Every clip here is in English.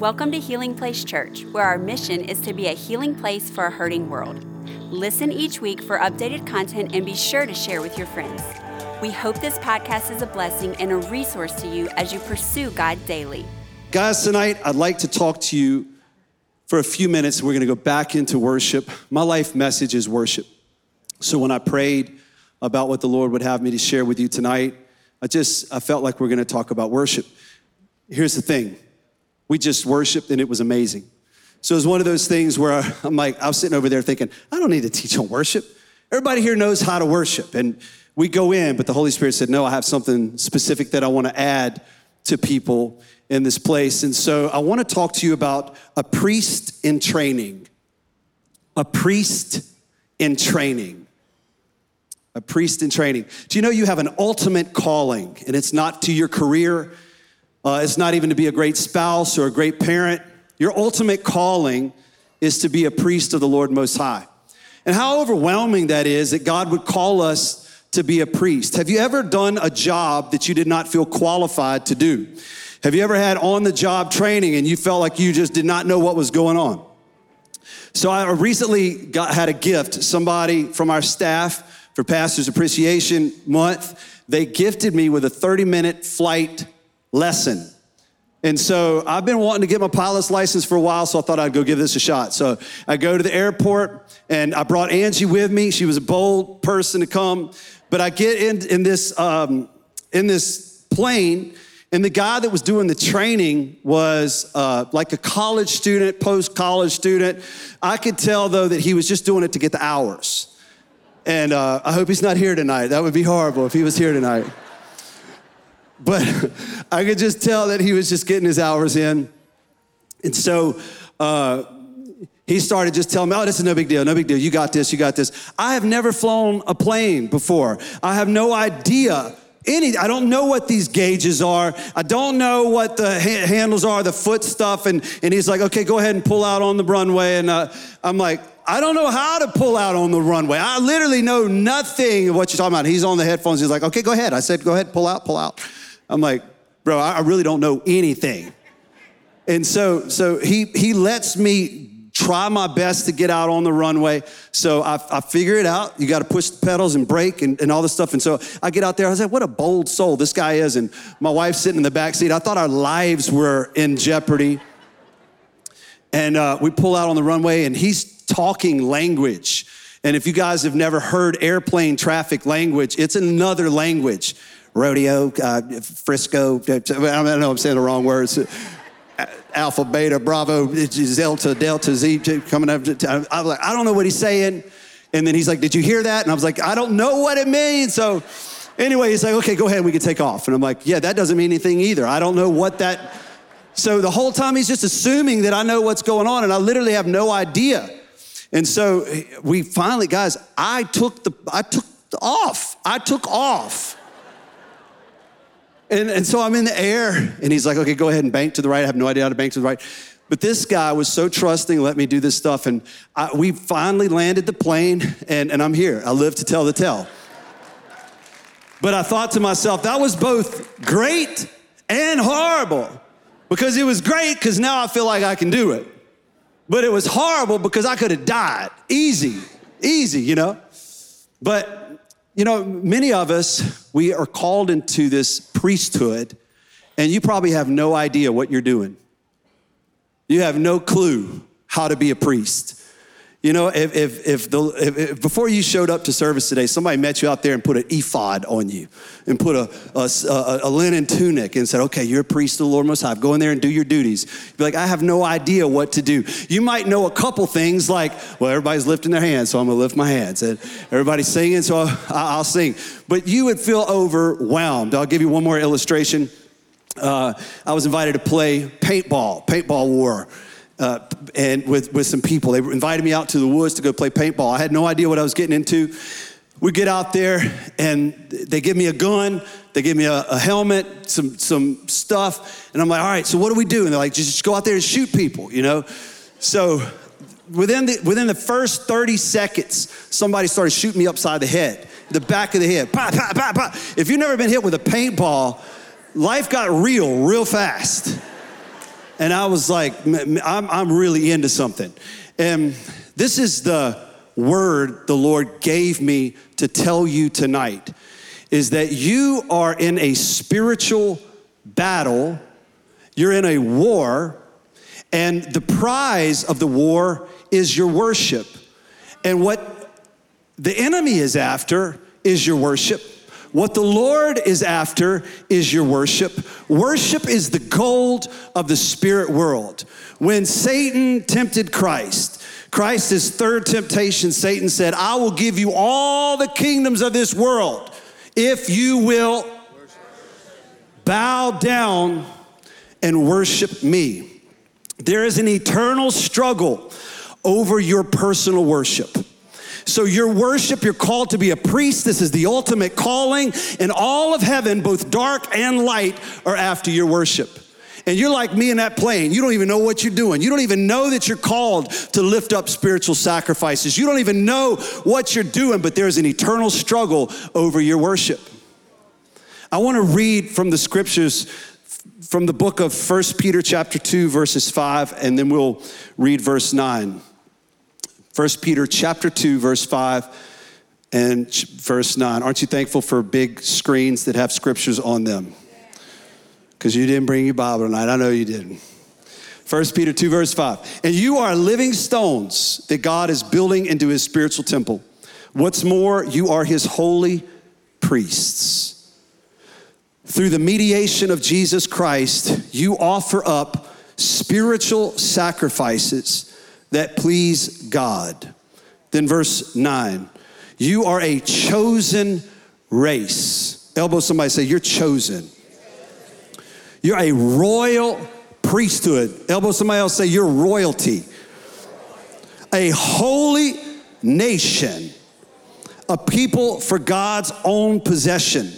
Welcome to Healing Place Church, where our mission is to be a healing place for a hurting world. Listen each week for updated content and be sure to share with your friends. We hope this podcast is a blessing and a resource to you as you pursue God daily. Guys, tonight I'd like to talk to you for a few minutes. We're going to go back into worship. My life message is worship. So when I prayed about what the Lord would have me to share with you tonight, I just I felt like we're going to talk about worship. Here's the thing. We just worshiped and it was amazing. So it was one of those things where I'm like, I was sitting over there thinking, I don't need to teach on worship. Everybody here knows how to worship. And we go in, but the Holy Spirit said, No, I have something specific that I want to add to people in this place. And so I want to talk to you about a priest in training. A priest in training. A priest in training. Do you know you have an ultimate calling, and it's not to your career, uh, it's not even to be a great spouse or a great parent. Your ultimate calling is to be a priest of the Lord Most High. And how overwhelming that is that God would call us to be a priest. Have you ever done a job that you did not feel qualified to do? Have you ever had on the job training and you felt like you just did not know what was going on? So I recently got, had a gift. Somebody from our staff for Pastors Appreciation Month, they gifted me with a 30 minute flight lesson. And so I've been wanting to get my pilot's license for a while, so I thought I'd go give this a shot. So I go to the airport and I brought Angie with me. She was a bold person to come. But I get in, in, this, um, in this plane, and the guy that was doing the training was uh, like a college student, post college student. I could tell, though, that he was just doing it to get the hours. And uh, I hope he's not here tonight. That would be horrible if he was here tonight. But I could just tell that he was just getting his hours in. And so uh, he started just telling me, oh, this is no big deal, no big deal. You got this, you got this. I have never flown a plane before. I have no idea any, I don't know what these gauges are. I don't know what the ha- handles are, the foot stuff. And, and he's like, okay, go ahead and pull out on the runway. And uh, I'm like, I don't know how to pull out on the runway. I literally know nothing of what you're talking about. He's on the headphones. He's like, okay, go ahead. I said, go ahead, pull out, pull out. I'm like, bro, I really don't know anything. And so, so he, he lets me try my best to get out on the runway. So I, I figure it out. You got to push the pedals and brake and, and all this stuff. And so I get out there. I was like, what a bold soul this guy is. And my wife's sitting in the back seat. I thought our lives were in jeopardy. And uh, we pull out on the runway, and he's talking language. And if you guys have never heard airplane traffic language, it's another language. Rodeo, uh, Frisco, I don't know I'm saying the wrong words Alpha, Beta, Bravo, Delta, Delta, Z coming up. I was like, I don't know what he's saying. And then he's like, Did you hear that? And I was like, I don't know what it means. So anyway, he's like, Okay, go ahead, we can take off. And I'm like, Yeah, that doesn't mean anything either. I don't know what that. So the whole time he's just assuming that I know what's going on, and I literally have no idea. And so we finally, guys, I took the, I took off. I took off. And, and so I'm in the air, and he's like, okay, go ahead and bank to the right. I have no idea how to bank to the right. But this guy was so trusting, let me do this stuff. And I, we finally landed the plane, and, and I'm here. I live to tell the tale. But I thought to myself, that was both great and horrible. Because it was great because now I feel like I can do it. But it was horrible because I could have died. Easy, easy, you know? But you know, many of us, we are called into this priesthood, and you probably have no idea what you're doing. You have no clue how to be a priest. You know, if, if, if, the, if, if, before you showed up to service today, somebody met you out there and put an ephod on you and put a, a, a, linen tunic and said, okay, you're a priest of the Lord Most High. Go in there and do your duties. You'd be like, I have no idea what to do. You might know a couple things like, well, everybody's lifting their hands, so I'm going to lift my hands. And everybody's singing, so I'll, I'll sing. But you would feel overwhelmed. I'll give you one more illustration. Uh, I was invited to play paintball, paintball war uh, and with, with some people. They invited me out to the woods to go play paintball. I had no idea what I was getting into. We get out there and they give me a gun, they give me a, a helmet, some, some stuff, and I'm like, all right, so what do we do? And they're like, just go out there and shoot people, you know? So within the, within the first 30 seconds, somebody started shooting me upside the head, the back of the head. Pop, pop, pop, pop. If you've never been hit with a paintball, life got real, real fast. And I was like, I'm, I'm really into something. And this is the word the Lord gave me to tell you tonight is that you are in a spiritual battle, you're in a war, and the prize of the war is your worship. And what the enemy is after is your worship. What the Lord is after is your worship. Worship is the gold of the spirit world. When Satan tempted Christ, Christ's third temptation, Satan said, I will give you all the kingdoms of this world if you will bow down and worship me. There is an eternal struggle over your personal worship. So, your worship, you're called to be a priest. This is the ultimate calling. And all of heaven, both dark and light, are after your worship. And you're like me in that plane. You don't even know what you're doing. You don't even know that you're called to lift up spiritual sacrifices. You don't even know what you're doing, but there's an eternal struggle over your worship. I want to read from the scriptures from the book of First Peter chapter 2 verses 5 and then we'll read verse 9. 1 Peter chapter 2, verse 5 and verse 9. Aren't you thankful for big screens that have scriptures on them? Because you didn't bring your Bible tonight. I know you didn't. 1 Peter 2, verse 5. And you are living stones that God is building into his spiritual temple. What's more, you are his holy priests. Through the mediation of Jesus Christ, you offer up spiritual sacrifices that please God. Then, verse 9, you are a chosen race. Elbow somebody say, You're chosen. You're a royal priesthood. Elbow somebody else say, You're royalty. A holy nation, a people for God's own possession,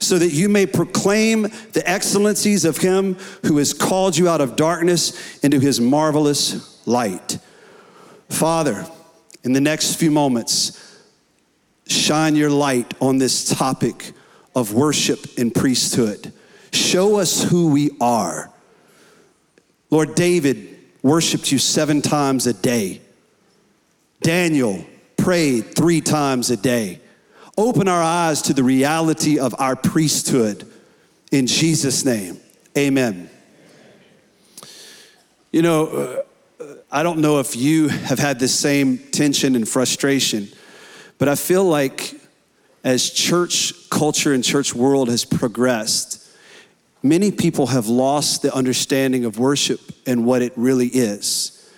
so that you may proclaim the excellencies of Him who has called you out of darkness into His marvelous light. Father, in the next few moments, shine your light on this topic of worship and priesthood. Show us who we are. Lord, David worshiped you seven times a day. Daniel prayed three times a day. Open our eyes to the reality of our priesthood. In Jesus' name, amen. You know, uh, I don't know if you have had the same tension and frustration, but I feel like as church culture and church world has progressed, many people have lost the understanding of worship and what it really is.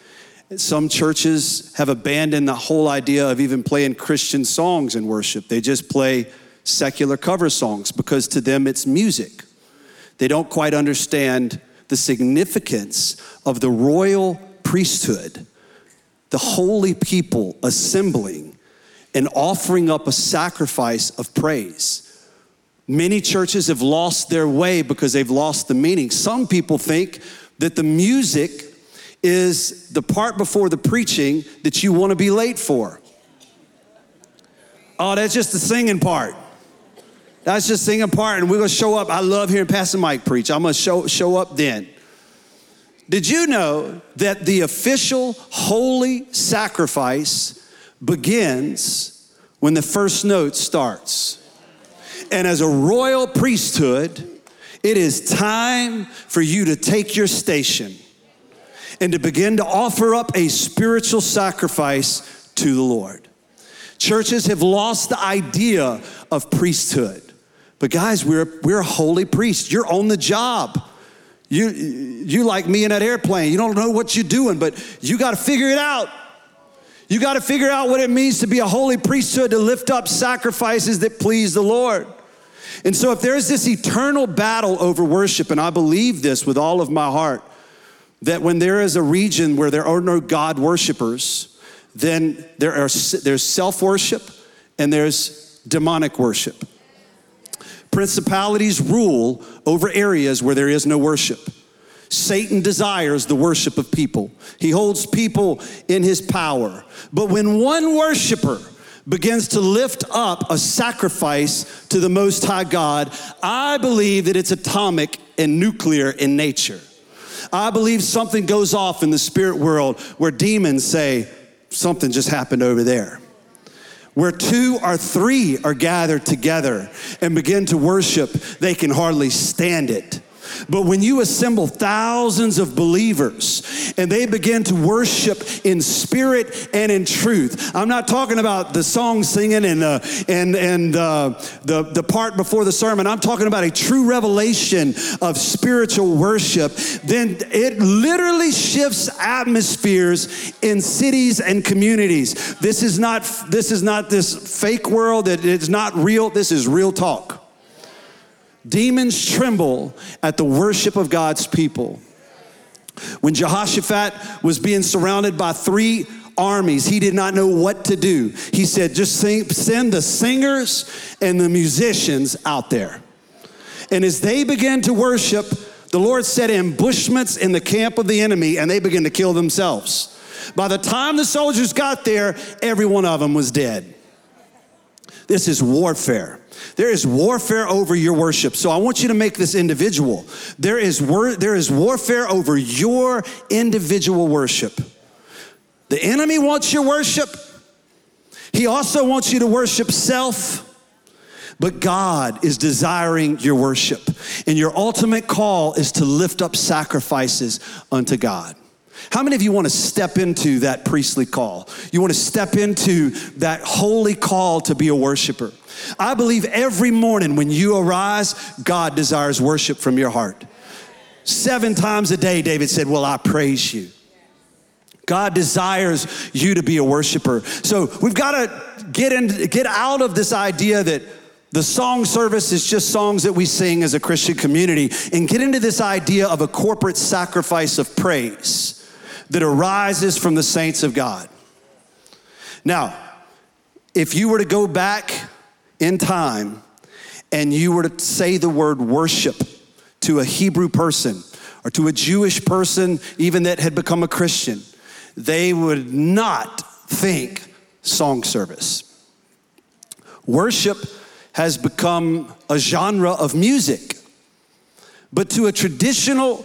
Some churches have abandoned the whole idea of even playing Christian songs in worship. They just play secular cover songs because to them it's music. They don't quite understand the significance of the royal priesthood, the holy people assembling and offering up a sacrifice of praise. Many churches have lost their way because they've lost the meaning. Some people think that the music is the part before the preaching that you want to be late for. Oh, that's just the singing part. That's just singing part, and we're gonna show up. I love hearing Pastor Mike preach. I'm gonna show, show up then. Did you know that the official holy sacrifice begins when the first note starts? And as a royal priesthood, it is time for you to take your station and to begin to offer up a spiritual sacrifice to the Lord. Churches have lost the idea of priesthood. But guys, we're, we're a holy priest. You're on the job. You, you like me in that airplane, you don't know what you're doing, but you got to figure it out. You got to figure out what it means to be a holy priesthood to lift up sacrifices that please the Lord. And so, if there's this eternal battle over worship, and I believe this with all of my heart, that when there is a region where there are no God worshipers, then there are, there's self worship and there's demonic worship. Principalities rule over areas where there is no worship. Satan desires the worship of people. He holds people in his power. But when one worshiper begins to lift up a sacrifice to the Most High God, I believe that it's atomic and nuclear in nature. I believe something goes off in the spirit world where demons say, something just happened over there. Where two or three are gathered together and begin to worship, they can hardly stand it. But when you assemble thousands of believers and they begin to worship in spirit and in truth, I'm not talking about the song singing and uh, and and uh, the the part before the sermon. I'm talking about a true revelation of spiritual worship. Then it literally shifts atmospheres in cities and communities. This is not this is not this fake world that it's not real. This is real talk. Demons tremble at the worship of God's people. When Jehoshaphat was being surrounded by three armies, he did not know what to do. He said, just sing, send the singers and the musicians out there. And as they began to worship, the Lord set ambushments in the camp of the enemy and they began to kill themselves. By the time the soldiers got there, every one of them was dead. This is warfare. There is warfare over your worship. So I want you to make this individual. There is, wor- there is warfare over your individual worship. The enemy wants your worship. He also wants you to worship self. But God is desiring your worship. And your ultimate call is to lift up sacrifices unto God. How many of you want to step into that priestly call? You want to step into that holy call to be a worshiper? I believe every morning when you arise, God desires worship from your heart. Seven times a day, David said, Well, I praise you. God desires you to be a worshiper. So we've got to get in, get out of this idea that the song service is just songs that we sing as a Christian community and get into this idea of a corporate sacrifice of praise that arises from the saints of God. Now, if you were to go back in time and you were to say the word worship to a Hebrew person or to a Jewish person, even that had become a Christian, they would not think song service. Worship has become a genre of music, but to a traditional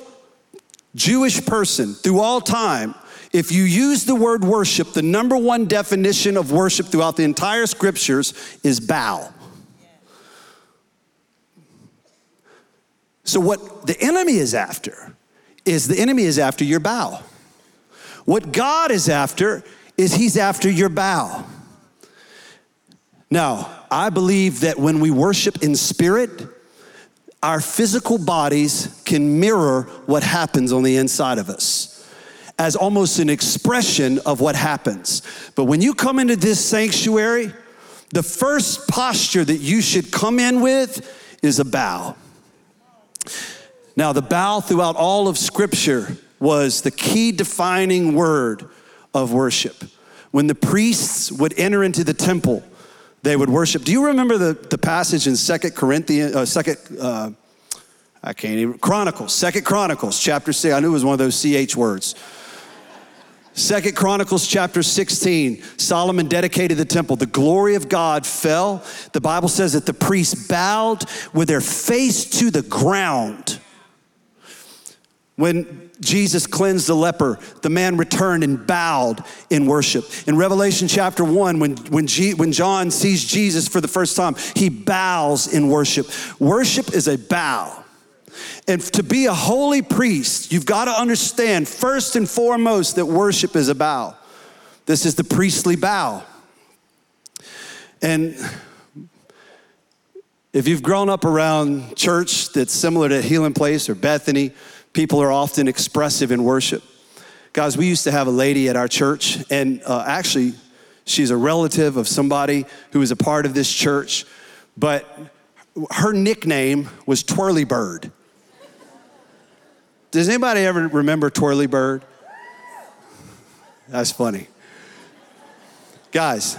Jewish person through all time, if you use the word worship, the number one definition of worship throughout the entire scriptures is bow. So, what the enemy is after is the enemy is after your bow. What God is after is he's after your bow. Now, I believe that when we worship in spirit, our physical bodies can mirror what happens on the inside of us as almost an expression of what happens. But when you come into this sanctuary, the first posture that you should come in with is a bow. Now, the bow throughout all of Scripture was the key defining word of worship. When the priests would enter into the temple, they would worship. Do you remember the, the passage in Second Corinthians, uh, uh, I can't even, Chronicles, Second Chronicles, chapter 6. I knew it was one of those CH words. Second Chronicles chapter 16, Solomon dedicated the temple. The glory of God fell. The Bible says that the priests bowed with their face to the ground. When Jesus cleansed the leper, the man returned and bowed in worship. In Revelation chapter 1, when, when, G, when John sees Jesus for the first time, he bows in worship. Worship is a bow. And to be a holy priest, you've got to understand first and foremost that worship is a bow. This is the priestly bow. And if you've grown up around church that's similar to Healing Place or Bethany, people are often expressive in worship. Guys, we used to have a lady at our church, and uh, actually, she's a relative of somebody who was a part of this church, but her nickname was Twirly Bird. Does anybody ever remember Twirly Bird? That's funny. Guys,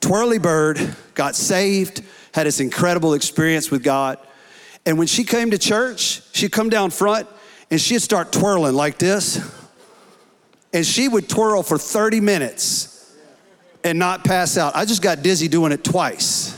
Twirly Bird got saved, had this incredible experience with God. And when she came to church, she'd come down front and she'd start twirling like this. And she would twirl for 30 minutes and not pass out. I just got dizzy doing it twice.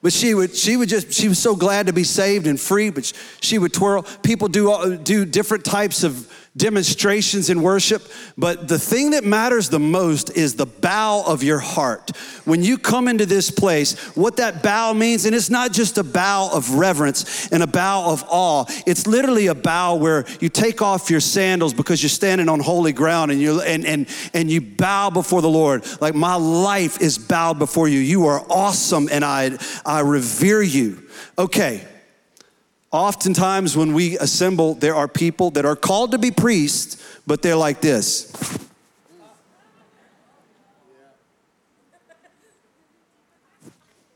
But she would, she would just, she was so glad to be saved and free, but she would twirl. People do, do different types of demonstrations in worship, but the thing that matters the most is the bow of your heart. When you come into this place, what that bow means, and it's not just a bow of reverence and a bow of awe, it's literally a bow where you take off your sandals because you're standing on holy ground and you and and and you bow before the Lord. Like my life is bowed before you. You are awesome and I I revere you. Okay. Oftentimes, when we assemble, there are people that are called to be priests, but they're like this.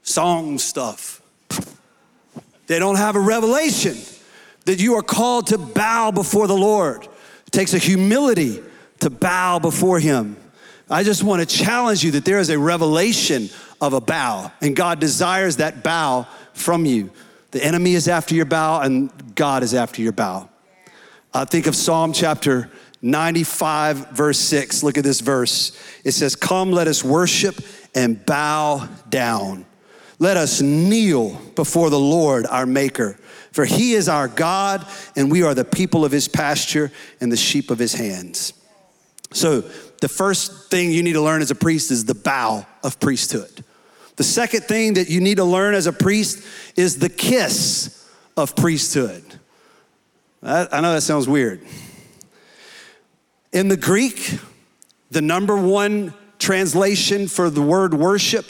Song stuff. They don't have a revelation that you are called to bow before the Lord. It takes a humility to bow before Him. I just want to challenge you that there is a revelation of a bow, and God desires that bow from you. The enemy is after your bow, and God is after your bow. I think of Psalm chapter 95, verse 6. Look at this verse. It says, Come, let us worship and bow down. Let us kneel before the Lord our Maker, for he is our God, and we are the people of his pasture and the sheep of his hands. So, the first thing you need to learn as a priest is the bow of priesthood. The second thing that you need to learn as a priest is the kiss of priesthood. I, know that sounds weird. In the Greek, the number one translation for the word worship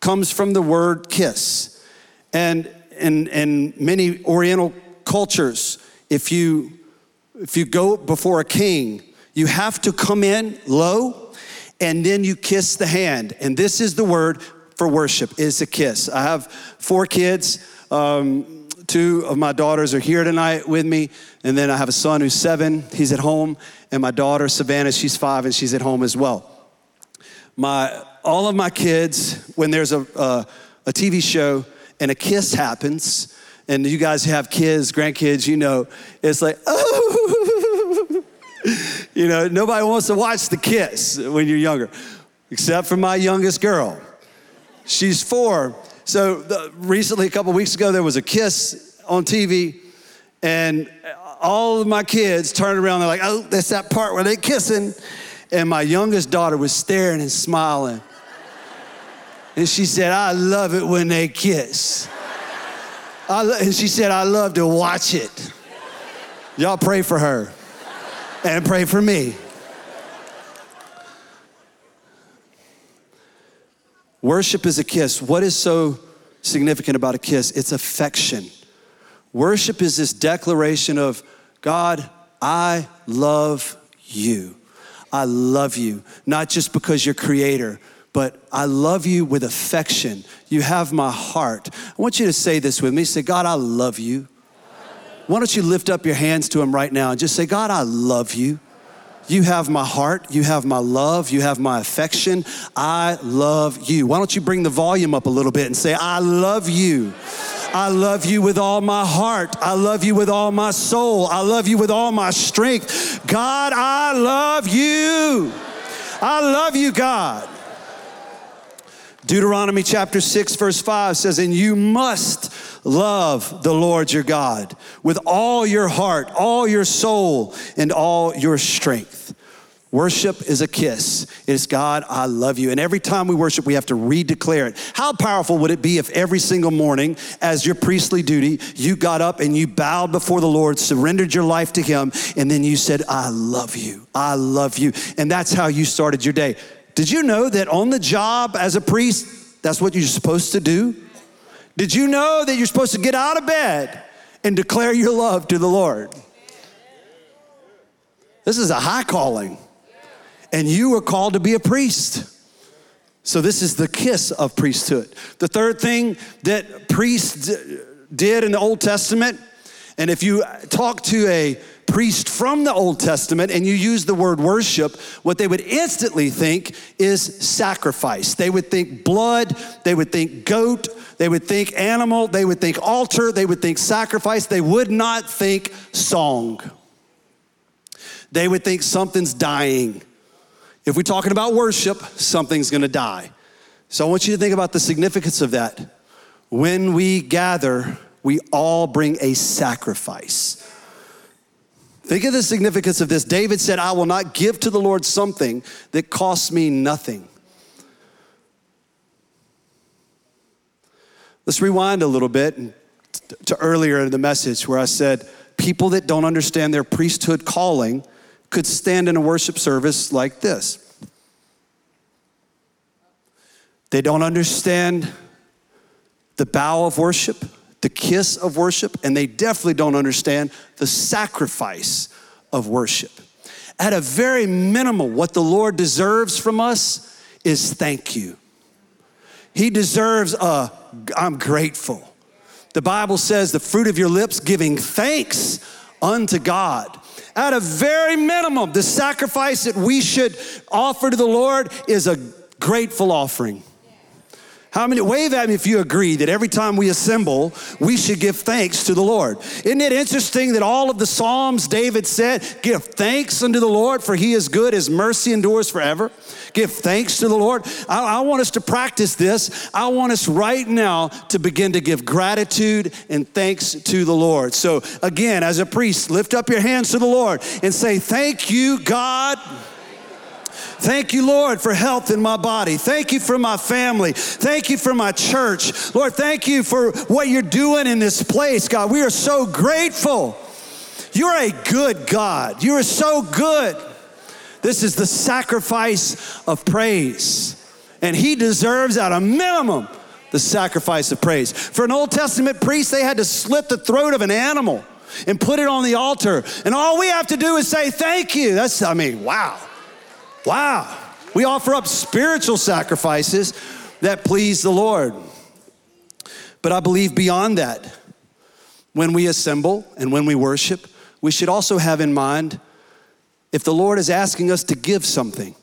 comes from the word kiss. And in, in many Oriental cultures, if you, if you go before a king, you have to come in low and then you kiss the hand. And this is the word for worship is a kiss. I have four kids. Um, two of my daughters are here tonight with me. And then I have a son who's seven, he's at home. And my daughter, Savannah, she's five and she's at home as well. My, all of my kids, when there's a, a, a TV show and a kiss happens, and you guys have kids, grandkids, you know, it's like, oh, you know, nobody wants to watch the kiss when you're younger, except for my youngest girl. She's four. So the, recently, a couple weeks ago, there was a kiss on TV, and all of my kids turned around. They're like, "Oh, that's that part where they kissing," and my youngest daughter was staring and smiling, and she said, "I love it when they kiss." Lo- and she said, "I love to watch it." Y'all pray for her, and pray for me. Worship is a kiss. What is so significant about a kiss? It's affection. Worship is this declaration of God, I love you. I love you, not just because you're creator, but I love you with affection. You have my heart. I want you to say this with me. Say, God, I love you. Why don't you lift up your hands to him right now and just say, God, I love you. You have my heart. You have my love. You have my affection. I love you. Why don't you bring the volume up a little bit and say, I love you. I love you with all my heart. I love you with all my soul. I love you with all my strength. God, I love you. I love you, God. Deuteronomy chapter 6, verse 5 says, And you must love the Lord your God with all your heart, all your soul, and all your strength. Worship is a kiss. It's God, I love you. And every time we worship, we have to redeclare it. How powerful would it be if every single morning, as your priestly duty, you got up and you bowed before the Lord, surrendered your life to Him, and then you said, I love you. I love you. And that's how you started your day. Did you know that on the job as a priest, that's what you're supposed to do? Did you know that you're supposed to get out of bed and declare your love to the Lord? This is a high calling. And you are called to be a priest. So, this is the kiss of priesthood. The third thing that priests did in the Old Testament, and if you talk to a priest from the Old Testament and you use the word worship, what they would instantly think is sacrifice. They would think blood, they would think goat, they would think animal, they would think altar, they would think sacrifice, they would not think song. They would think something's dying. If we're talking about worship, something's gonna die. So I want you to think about the significance of that. when we gather, we all bring a sacrifice. Think of the significance of this. David said, I will not give to the Lord something that costs me nothing. Let's rewind a little bit to earlier in the message where I said, people that don't understand their priesthood calling could stand in a worship service like this. They don't understand the bow of worship, the kiss of worship, and they definitely don't understand the sacrifice of worship. At a very minimal, what the Lord deserves from us is thank you. He deserves a I'm grateful. The Bible says the fruit of your lips giving thanks unto God. At a very minimum, the sacrifice that we should offer to the Lord is a grateful offering. How many, wave at me if you agree that every time we assemble, we should give thanks to the Lord. Isn't it interesting that all of the Psalms, David said, give thanks unto the Lord, for he is good, his mercy endures forever. Give thanks to the Lord. I, I want us to practice this. I want us right now to begin to give gratitude and thanks to the Lord. So, again, as a priest, lift up your hands to the Lord and say, Thank you, God. Thank you, Lord, for health in my body. Thank you for my family. Thank you for my church. Lord, thank you for what you're doing in this place, God. We are so grateful. You're a good God. You are so good. This is the sacrifice of praise. And He deserves, at a minimum, the sacrifice of praise. For an Old Testament priest, they had to slit the throat of an animal and put it on the altar. And all we have to do is say, Thank you. That's, I mean, wow. Wow. We offer up spiritual sacrifices that please the Lord. But I believe beyond that, when we assemble and when we worship, we should also have in mind if the Lord is asking us to give something,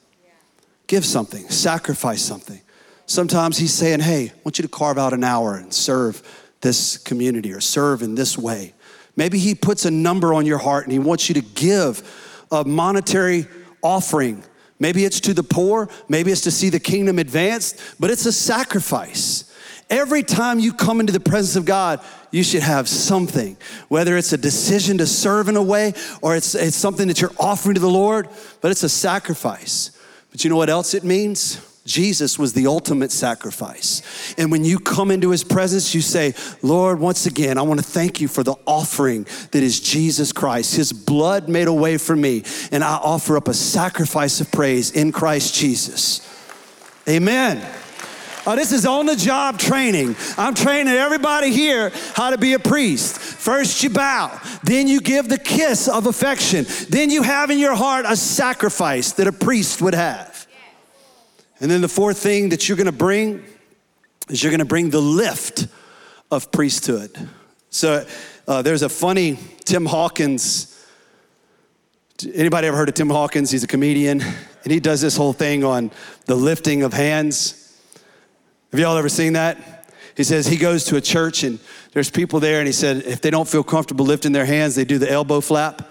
give something, sacrifice something. Sometimes He's saying, Hey, I want you to carve out an hour and serve this community or serve in this way. Maybe He puts a number on your heart and He wants you to give a monetary offering Maybe it's to the poor, maybe it's to see the kingdom advanced, but it's a sacrifice. Every time you come into the presence of God, you should have something, whether it's a decision to serve in a way or it's, it's something that you're offering to the Lord, but it's a sacrifice. But you know what else it means? Jesus was the ultimate sacrifice. And when you come into his presence, you say, Lord, once again, I want to thank you for the offering that is Jesus Christ. His blood made a way for me, and I offer up a sacrifice of praise in Christ Jesus. Amen. Oh, this is on the job training. I'm training everybody here how to be a priest. First, you bow, then, you give the kiss of affection, then, you have in your heart a sacrifice that a priest would have. And then the fourth thing that you're gonna bring is you're gonna bring the lift of priesthood. So uh, there's a funny Tim Hawkins. Anybody ever heard of Tim Hawkins? He's a comedian, and he does this whole thing on the lifting of hands. Have y'all ever seen that? He says he goes to a church and there's people there, and he said if they don't feel comfortable lifting their hands, they do the elbow flap.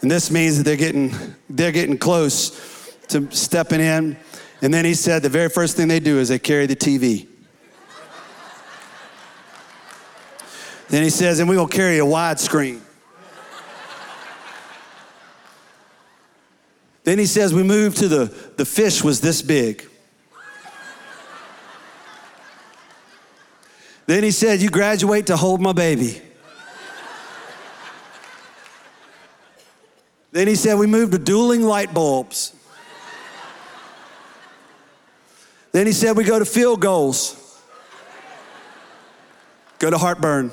And this means that they're getting, they're getting close to stepping in. And then he said the very first thing they do is they carry the TV. then he says, and we're gonna carry a widescreen. then he says, we moved to the, the fish was this big. then he said, you graduate to hold my baby. then he said, we moved to dueling light bulbs. Then he said we go to field goals. Go to heartburn.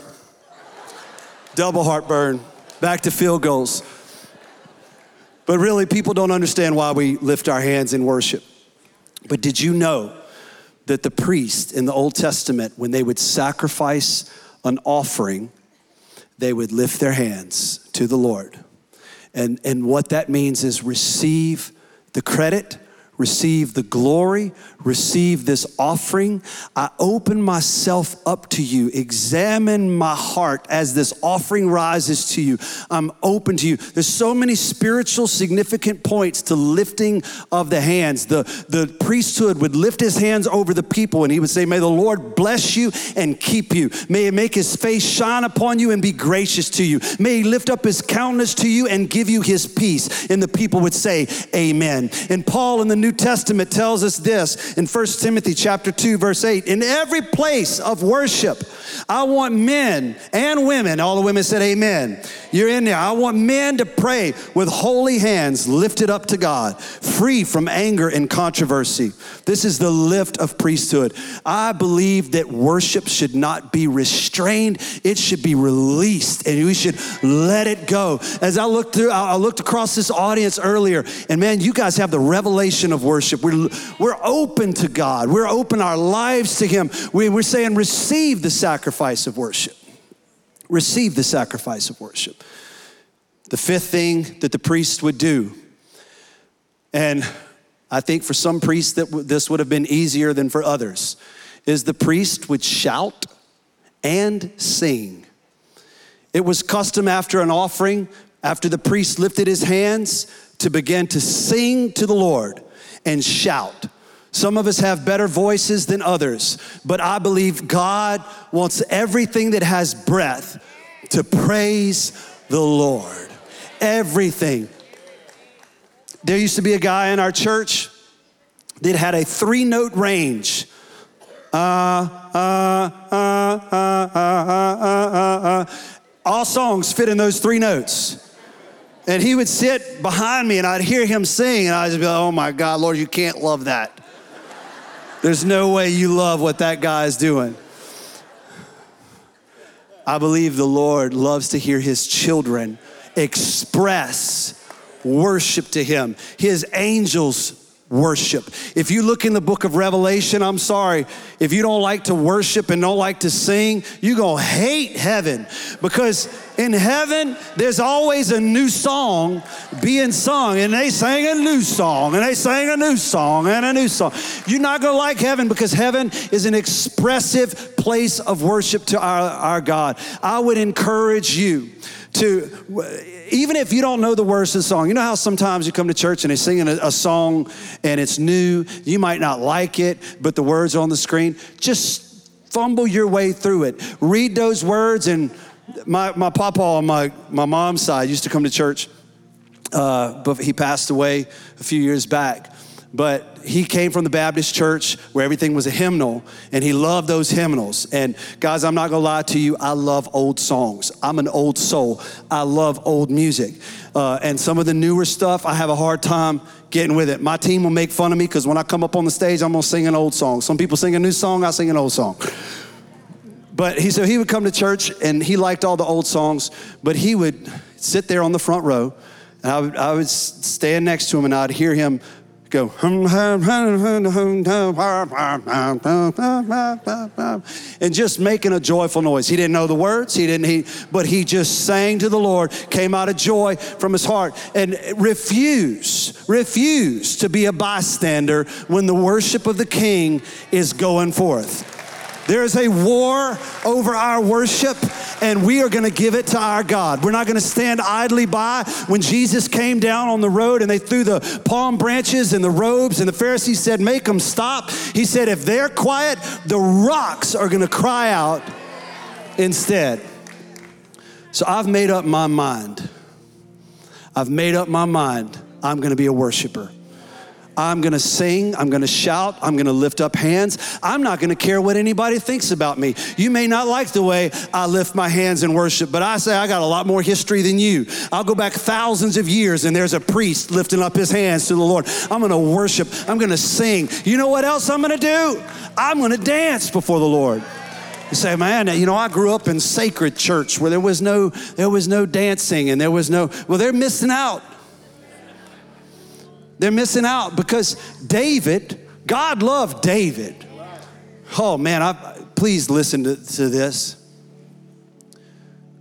Double heartburn. Back to field goals. But really, people don't understand why we lift our hands in worship. But did you know that the priest in the Old Testament, when they would sacrifice an offering, they would lift their hands to the Lord? And, and what that means is receive the credit, receive the glory, receive this offering. I open myself up to you. Examine my heart as this offering rises to you. I'm open to you. There's so many spiritual significant points to lifting of the hands. The, the priesthood would lift his hands over the people and he would say, May the Lord bless you and keep you. May he make his face shine upon you and be gracious to you. May he lift up his countenance to you and give you his peace. And the people would say, Amen. And Paul in the New Testament tells us this in 1 Timothy chapter 2 verse 8, in every place of worship, I want men and women, all the women said amen. You're in there. I want men to pray with holy hands lifted up to God, free from anger and controversy. This is the lift of priesthood. I believe that worship should not be restrained, it should be released, and we should let it go. As I looked through, I looked across this audience earlier, and man, you guys have the revelation of worship. We're, we're open to God, we're open our lives to Him. We, we're saying, receive the sacrifice of worship. Receive the sacrifice of worship. The fifth thing that the priest would do, and I think for some priests that this would have been easier than for others, is the priest would shout and sing. It was custom after an offering, after the priest lifted his hands, to begin to sing to the Lord and shout. Some of us have better voices than others, but I believe God wants everything that has breath to praise the Lord. Everything. There used to be a guy in our church that had a three note range. Uh, uh, uh, uh, uh, uh, All songs fit in those three notes. And he would sit behind me and I'd hear him sing, and I'd just be like, oh my God, Lord, you can't love that. There's no way you love what that guy is doing. I believe the Lord loves to hear his children express worship to him. His angels worship. If you look in the book of Revelation, I'm sorry, if you don't like to worship and don't like to sing, you're going to hate heaven because in heaven, there's always a new song being sung, and they sang a new song, and they sang a new song, and a new song. You're not going to like heaven because heaven is an expressive place of worship to our, our God. I would encourage you to, even if you don't know the words of the song, you know how sometimes you come to church and they're singing a, a, song and it's new, you might not like it, but the words are on the screen. Just fumble your way through it. Read those words. And my, my papa on my, my mom's side used to come to church, uh, but he passed away a few years back but he came from the Baptist church where everything was a hymnal, and he loved those hymnals. And guys, I'm not gonna lie to you, I love old songs. I'm an old soul. I love old music. Uh, and some of the newer stuff, I have a hard time getting with it. My team will make fun of me because when I come up on the stage, I'm gonna sing an old song. Some people sing a new song, I sing an old song. But he so he would come to church and he liked all the old songs, but he would sit there on the front row, and I would, I would stand next to him and I'd hear him go and just making a joyful noise. He didn't know the words, he didn't he but he just sang to the Lord, came out of joy from his heart and refuse, refuse to be a bystander when the worship of the king is going forth. There is a war over our worship, and we are going to give it to our God. We're not going to stand idly by. When Jesus came down on the road and they threw the palm branches and the robes, and the Pharisees said, Make them stop. He said, If they're quiet, the rocks are going to cry out instead. So I've made up my mind. I've made up my mind. I'm going to be a worshiper. I'm gonna sing, I'm gonna shout, I'm gonna lift up hands. I'm not gonna care what anybody thinks about me. You may not like the way I lift my hands in worship, but I say I got a lot more history than you. I'll go back thousands of years and there's a priest lifting up his hands to the Lord. I'm gonna worship, I'm gonna sing. You know what else I'm gonna do? I'm gonna dance before the Lord. You say, man, you know, I grew up in sacred church where there was no there was no dancing and there was no well, they're missing out. They're missing out because David, God loved David. Oh man, I, please listen to, to this.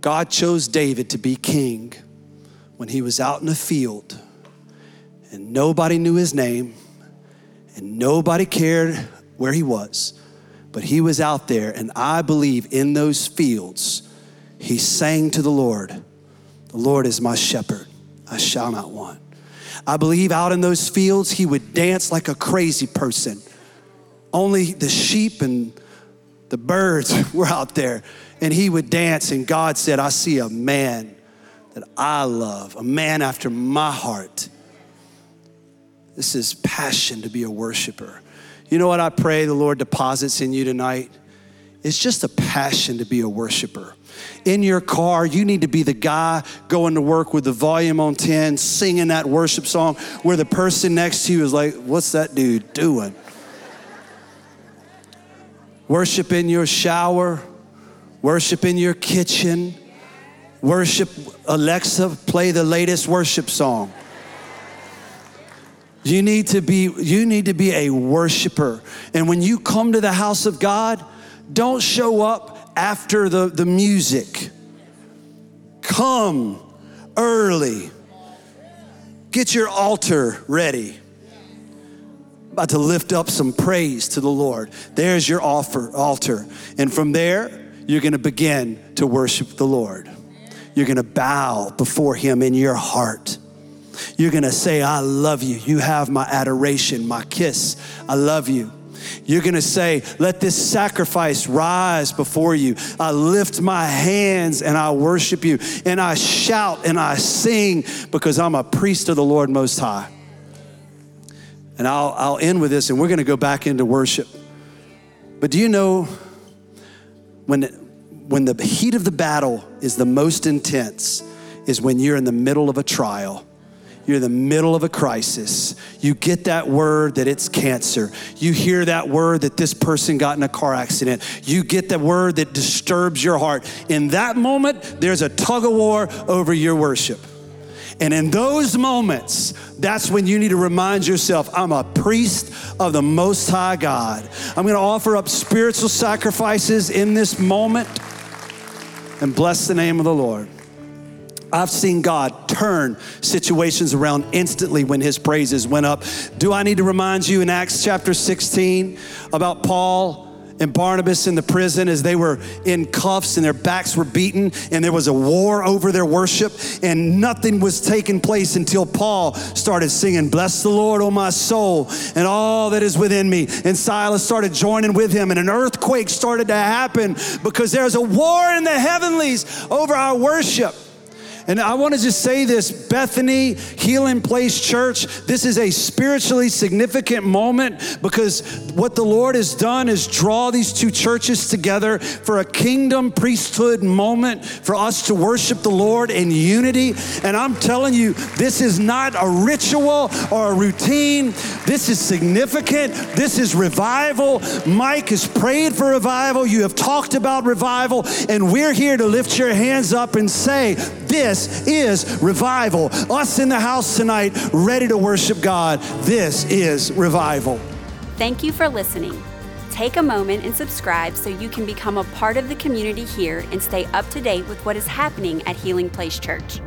God chose David to be king when he was out in the field and nobody knew his name and nobody cared where he was, but he was out there. And I believe in those fields, he sang to the Lord, The Lord is my shepherd, I shall not want. I believe out in those fields, he would dance like a crazy person. Only the sheep and the birds were out there, and he would dance. And God said, I see a man that I love, a man after my heart. This is passion to be a worshiper. You know what I pray the Lord deposits in you tonight? It's just a passion to be a worshiper. In your car, you need to be the guy going to work with the volume on 10, singing that worship song where the person next to you is like, What's that dude doing? Worship in your shower, worship in your kitchen, worship, Alexa, play the latest worship song. You need to be you need to be a worshiper. And when you come to the house of God, don't show up after the, the music. Come early. Get your altar ready. About to lift up some praise to the Lord. There's your offer altar. And from there, you're going to begin to worship the Lord. You're going to bow before him in your heart. You're gonna say, I love you. You have my adoration, my kiss. I love you. You're gonna say, Let this sacrifice rise before you. I lift my hands and I worship you, and I shout and I sing because I'm a priest of the Lord Most High. And I'll, I'll end with this, and we're gonna go back into worship. But do you know when, when the heat of the battle is the most intense, is when you're in the middle of a trial you're in the middle of a crisis. You get that word that it's cancer. You hear that word that this person got in a car accident. You get the word that disturbs your heart. In that moment, there's a tug of war over your worship. And in those moments, that's when you need to remind yourself I'm a priest of the Most High God. I'm going to offer up spiritual sacrifices in this moment and bless the name of the Lord. I've seen God turn situations around instantly when his praises went up. Do I need to remind you in Acts chapter 16 about Paul? and Barnabas in the prison as they were in cuffs and their backs were beaten, and there was a war over their worship, and nothing was taking place until Paul started singing, Bless the Lord, O my soul, and all that is within me. And Silas started joining with him, and an earthquake started to happen because there's a war in the heavenlies over our worship. And I want to just say this Bethany Healing Place Church, this is a spiritually significant moment because what the Lord has done is draw these two churches together for a kingdom priesthood moment for us to worship the Lord in unity. And I'm telling you, this is not a ritual or a routine. This is significant. This is revival. Mike has prayed for revival. You have talked about revival. And we're here to lift your hands up and say, This this is revival. Us in the house tonight, ready to worship God. This is revival. Thank you for listening. Take a moment and subscribe so you can become a part of the community here and stay up to date with what is happening at Healing Place Church.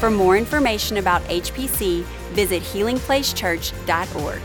For more information about HPC, visit healingplacechurch.org.